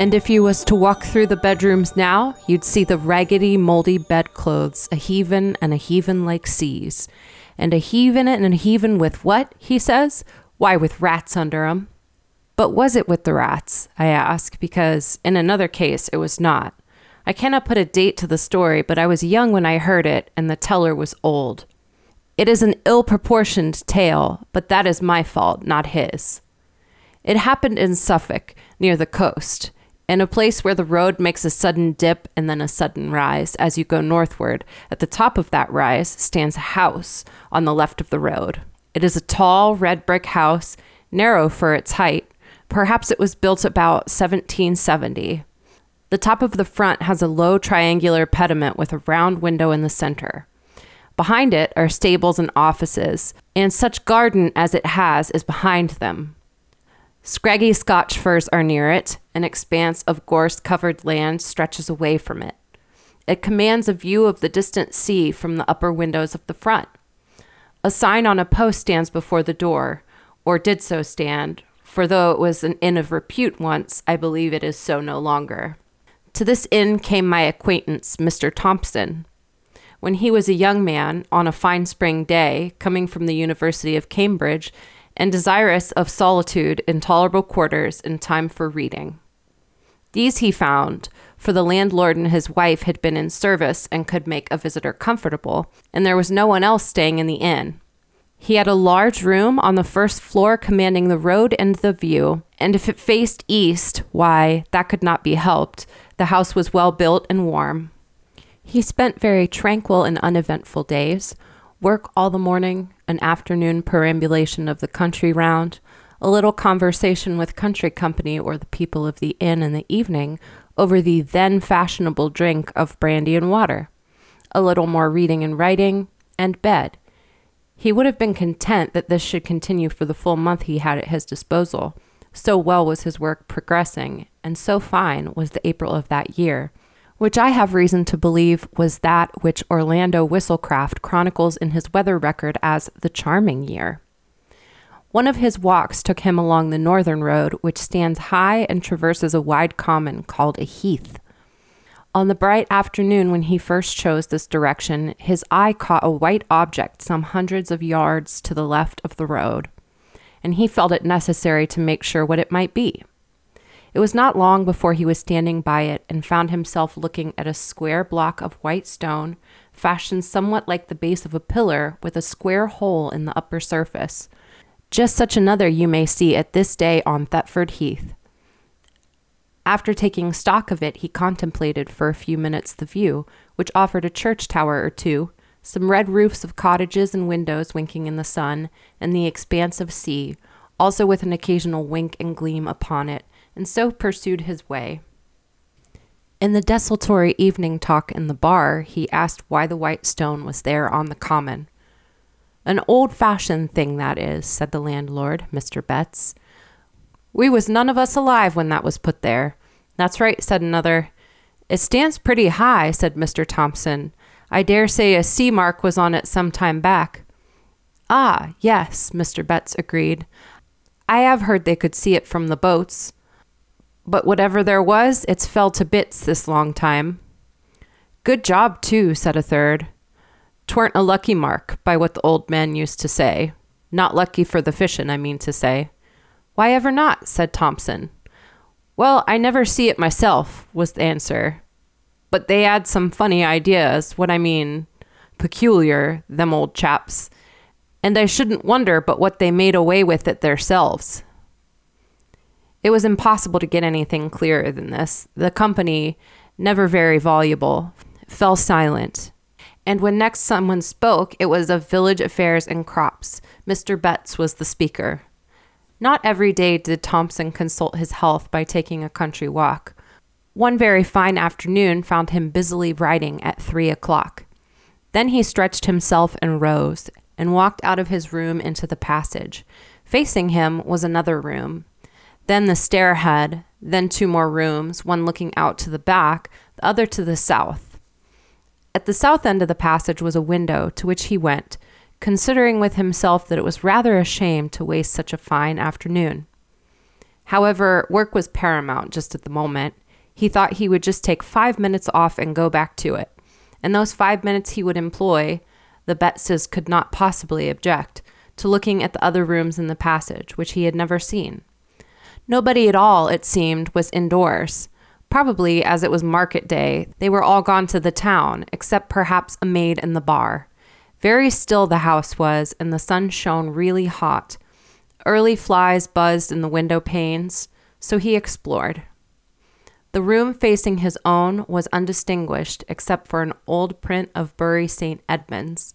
And if you was to walk through the bedrooms now, you'd see the raggedy, moldy bedclothes a heavin' and a heavin' like seas. And a heavin' and a heavin' with what? he says. Why, with rats under 'em. But was it with the rats? I ask, because in another case it was not. I cannot put a date to the story, but I was young when I heard it, and the teller was old. It is an ill proportioned tale, but that is my fault, not his. It happened in Suffolk, near the coast, in a place where the road makes a sudden dip and then a sudden rise as you go northward. At the top of that rise stands a house on the left of the road. It is a tall red brick house, narrow for its height. Perhaps it was built about 1770. The top of the front has a low triangular pediment with a round window in the center. Behind it are stables and offices, and such garden as it has is behind them. Scraggy Scotch firs are near it. An expanse of gorse covered land stretches away from it. It commands a view of the distant sea from the upper windows of the front. A sign on a post stands before the door, or did so stand, for though it was an inn of repute once, I believe it is so no longer. To this inn came my acquaintance, Mr. Thompson. When he was a young man, on a fine spring day, coming from the University of Cambridge, and desirous of solitude in tolerable quarters and time for reading. These he found, for the landlord and his wife had been in service and could make a visitor comfortable, and there was no one else staying in the inn. He had a large room on the first floor commanding the road and the view, and if it faced east, why, that could not be helped. The house was well built and warm. He spent very tranquil and uneventful days, work all the morning, an afternoon perambulation of the country round, a little conversation with country company or the people of the inn in the evening over the then fashionable drink of brandy and water, a little more reading and writing, and bed. He would have been content that this should continue for the full month he had at his disposal. So well was his work progressing, and so fine was the April of that year, which I have reason to believe was that which Orlando Whistlecraft chronicles in his weather record as the charming year. One of his walks took him along the northern road, which stands high and traverses a wide common called a heath. On the bright afternoon when he first chose this direction, his eye caught a white object some hundreds of yards to the left of the road, and he felt it necessary to make sure what it might be. It was not long before he was standing by it and found himself looking at a square block of white stone, fashioned somewhat like the base of a pillar, with a square hole in the upper surface. Just such another you may see at this day on Thetford Heath. After taking stock of it, he contemplated for a few minutes the view, which offered a church tower or two, some red roofs of cottages and windows winking in the sun, and the expanse of sea, also with an occasional wink and gleam upon it, and so pursued his way. In the desultory evening talk in the bar, he asked why the white stone was there on the common. An old fashioned thing that is, said the landlord, Mr. Betts. We was none of us alive when that was put there. That's right, said another. It stands pretty high, said Mr. Thompson. I dare say a sea mark was on it some time back. Ah, yes, Mr. Betts agreed. I have heard they could see it from the boats but whatever there was, it's fell to bits this long time. Good job, too, said a third. Tweren't a lucky mark, by what the old man used to say. Not lucky for the fishin', I mean to say. Why ever not? said Thompson. Well, I never see it myself, was the answer. But they had some funny ideas, what I mean, peculiar, them old chaps. And I shouldn't wonder but what they made away with it theirselves. It was impossible to get anything clearer than this. The company, never very voluble, fell silent. And when next someone spoke, it was of village affairs and crops. Mr. Betts was the speaker. Not every day did Thompson consult his health by taking a country walk. One very fine afternoon found him busily writing at three o'clock. Then he stretched himself and rose, and walked out of his room into the passage. Facing him was another room, then the stairhead, then two more rooms, one looking out to the back, the other to the south. At the south end of the passage was a window to which he went, considering with himself that it was rather a shame to waste such a fine afternoon. However, work was paramount just at the moment. He thought he would just take five minutes off and go back to it. And those five minutes he would employ, the Bettses could not possibly object, to looking at the other rooms in the passage, which he had never seen. Nobody at all, it seemed, was indoors. Probably, as it was market day, they were all gone to the town, except perhaps a maid in the bar. Very still the house was, and the sun shone really hot. Early flies buzzed in the window panes, so he explored. The room facing his own was undistinguished except for an old print of Bury St. Edmunds.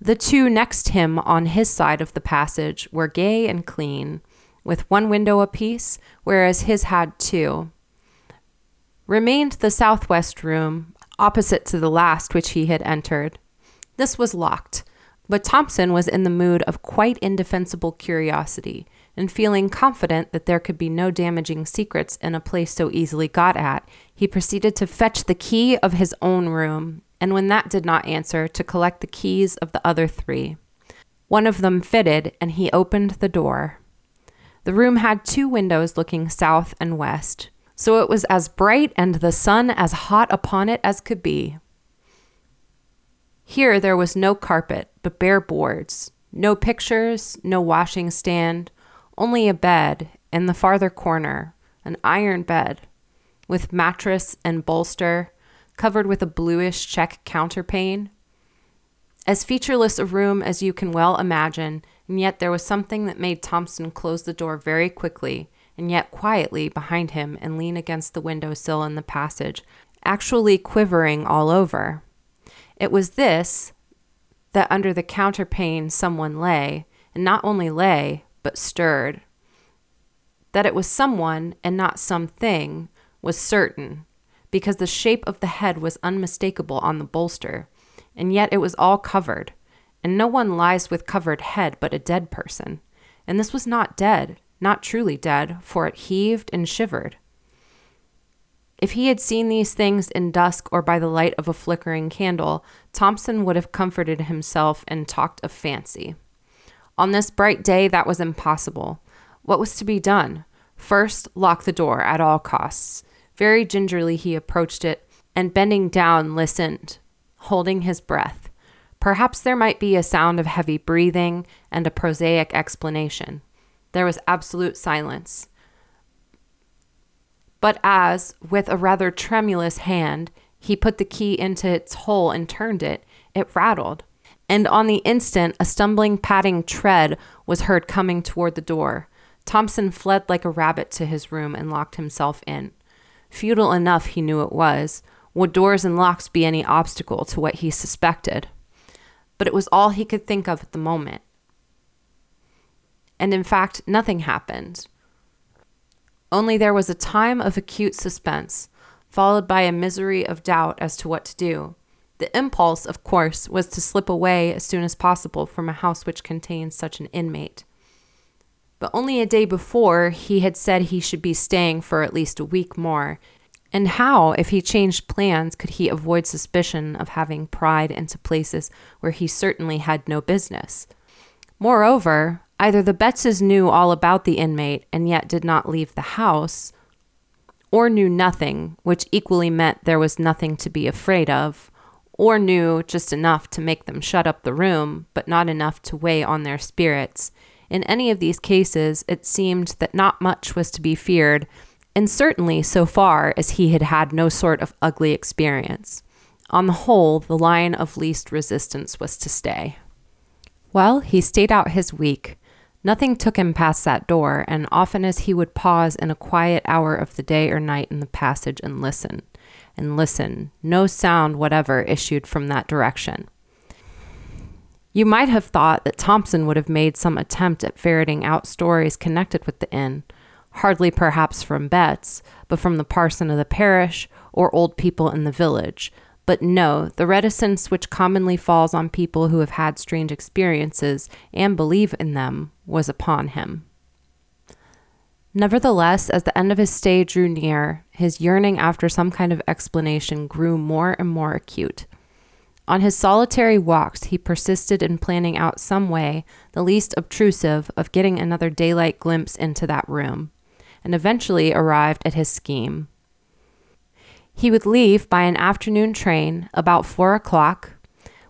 The two next him on his side of the passage were gay and clean, with one window apiece, whereas his had two. Remained the southwest room, opposite to the last which he had entered. This was locked, but Thompson was in the mood of quite indefensible curiosity, and feeling confident that there could be no damaging secrets in a place so easily got at, he proceeded to fetch the key of his own room, and when that did not answer, to collect the keys of the other three. One of them fitted, and he opened the door. The room had two windows looking south and west, so it was as bright and the sun as hot upon it as could be. Here there was no carpet, but bare boards, no pictures, no washing stand, only a bed in the farther corner, an iron bed, with mattress and bolster, covered with a bluish check counterpane. As featureless a room as you can well imagine, and yet there was something that made Thompson close the door very quickly and yet quietly behind him and lean against the window sill in the passage, actually quivering all over. It was this that under the counterpane someone lay, and not only lay, but stirred. That it was someone and not something was certain, because the shape of the head was unmistakable on the bolster, and yet it was all covered, and no one lies with covered head but a dead person. And this was not dead, not truly dead, for it heaved and shivered. If he had seen these things in dusk or by the light of a flickering candle, Thompson would have comforted himself and talked of fancy. On this bright day, that was impossible. What was to be done? First, lock the door at all costs. Very gingerly he approached it, and bending down, listened, holding his breath. Perhaps there might be a sound of heavy breathing and a prosaic explanation. There was absolute silence. But as, with a rather tremulous hand, he put the key into its hole and turned it, it rattled. And on the instant, a stumbling, padding tread was heard coming toward the door. Thompson fled like a rabbit to his room and locked himself in. Futile enough, he knew it was. Would doors and locks be any obstacle to what he suspected? But it was all he could think of at the moment. And in fact, nothing happened. Only there was a time of acute suspense, followed by a misery of doubt as to what to do. The impulse, of course, was to slip away as soon as possible from a house which contained such an inmate. But only a day before, he had said he should be staying for at least a week more. And how, if he changed plans, could he avoid suspicion of having pried into places where he certainly had no business? Moreover, Either the Bettses knew all about the inmate and yet did not leave the house, or knew nothing, which equally meant there was nothing to be afraid of, or knew just enough to make them shut up the room, but not enough to weigh on their spirits. In any of these cases, it seemed that not much was to be feared, and certainly so far as he had had no sort of ugly experience. On the whole, the line of least resistance was to stay. Well, he stayed out his week. Nothing took him past that door, and often as he would pause in a quiet hour of the day or night in the passage and listen, and listen, no sound whatever issued from that direction. You might have thought that Thompson would have made some attempt at ferreting out stories connected with the inn, hardly perhaps from Betts, but from the parson of the parish or old people in the village, but no, the reticence which commonly falls on people who have had strange experiences and believe in them was upon him. Nevertheless, as the end of his stay drew near, his yearning after some kind of explanation grew more and more acute. On his solitary walks, he persisted in planning out some way, the least obtrusive, of getting another daylight glimpse into that room. And eventually arrived at his scheme. He would leave by an afternoon train about four o'clock.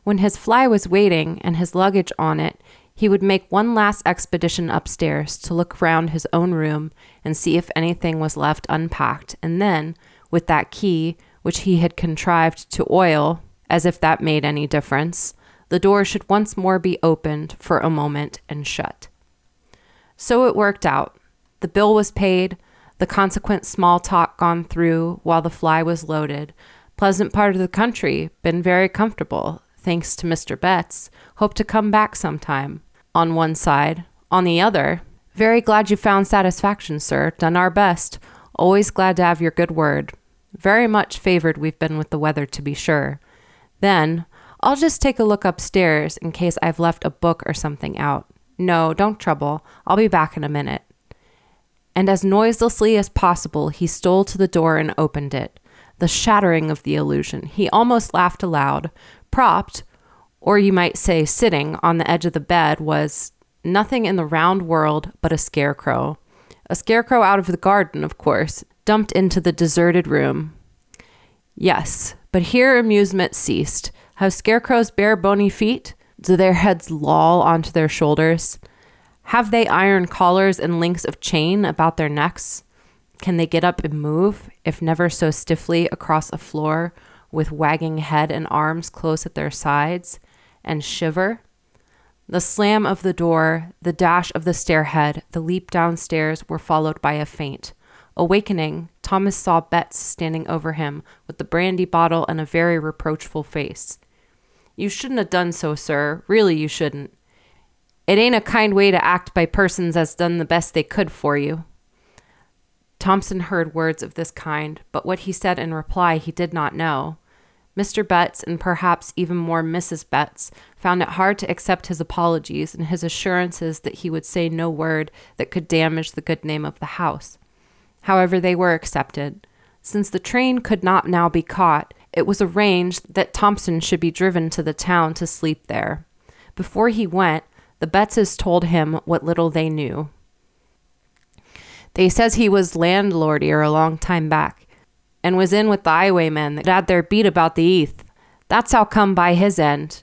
When his fly was waiting and his luggage on it, he would make one last expedition upstairs to look round his own room and see if anything was left unpacked, and then, with that key, which he had contrived to oil, as if that made any difference, the door should once more be opened for a moment and shut. So it worked out. The bill was paid, the consequent small talk gone through while the fly was loaded. Pleasant part of the country, been very comfortable, thanks to Mr. Betts. Hope to come back sometime. On one side. On the other, very glad you found satisfaction, sir. Done our best. Always glad to have your good word. Very much favored we've been with the weather, to be sure. Then, I'll just take a look upstairs in case I've left a book or something out. No, don't trouble. I'll be back in a minute. And as noiselessly as possible, he stole to the door and opened it. The shattering of the illusion. He almost laughed aloud. Propped, or you might say sitting, on the edge of the bed was nothing in the round world but a scarecrow. A scarecrow out of the garden, of course, dumped into the deserted room. Yes, but here amusement ceased. Have scarecrows bare bony feet? Do their heads loll onto their shoulders? Have they iron collars and links of chain about their necks? Can they get up and move, if never so stiffly, across a floor with wagging head and arms close at their sides, and shiver? The slam of the door, the dash of the stairhead, the leap downstairs were followed by a faint. Awakening, Thomas saw Betts standing over him with the brandy bottle and a very reproachful face. You shouldn't have done so, sir. Really, you shouldn't. It ain't a kind way to act by persons as done the best they could for you. Thompson heard words of this kind, but what he said in reply he did not know. Mr. Betts, and perhaps even more Mrs. Betts, found it hard to accept his apologies and his assurances that he would say no word that could damage the good name of the house. However, they were accepted. Since the train could not now be caught, it was arranged that Thompson should be driven to the town to sleep there. Before he went, the Bettses told him what little they knew. They says he was landlordier a long time back, and was in with the highwaymen that had their beat about the Eath. That's how come by his end.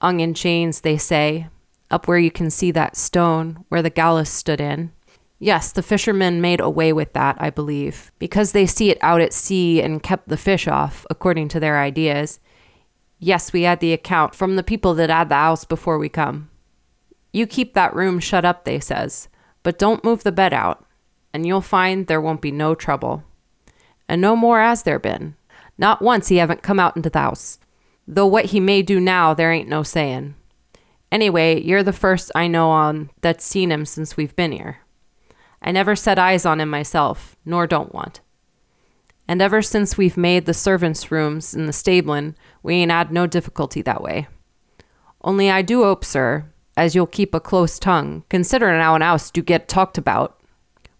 Hung in chains, they say, up where you can see that stone where the gallows stood in. Yes, the fishermen made away with that, I believe, because they see it out at sea and kept the fish off, according to their ideas. Yes, we had the account from the people that had the house before we come. You keep that room shut up, they says, but don't move the bed out, and you'll find there won't be no trouble. And no more has there been. Not once he haven't come out into the house. Though what he may do now, there ain't no sayin'. Anyway, you're the first I know on that's seen him since we've been here. I never set eyes on him myself, nor don't want. And ever since we've made the servants' rooms in the stablin', we ain't had no difficulty that way. Only I do hope, sir, as you'll keep a close tongue, considerin' how an house do get talked about,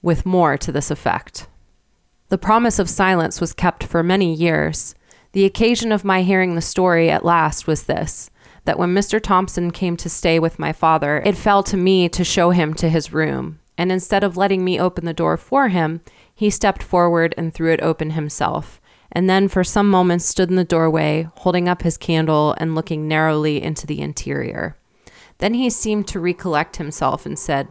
with more to this effect. The promise of silence was kept for many years. The occasion of my hearing the story at last was this that when Mr. Thompson came to stay with my father, it fell to me to show him to his room, and instead of letting me open the door for him, he stepped forward and threw it open himself, and then for some moments stood in the doorway, holding up his candle and looking narrowly into the interior. Then he seemed to recollect himself and said,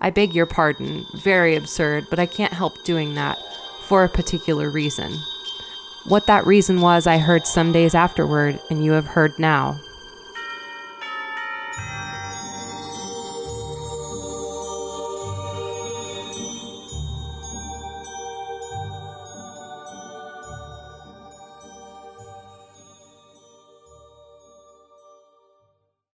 I beg your pardon, very absurd, but I can't help doing that for a particular reason. What that reason was, I heard some days afterward, and you have heard now.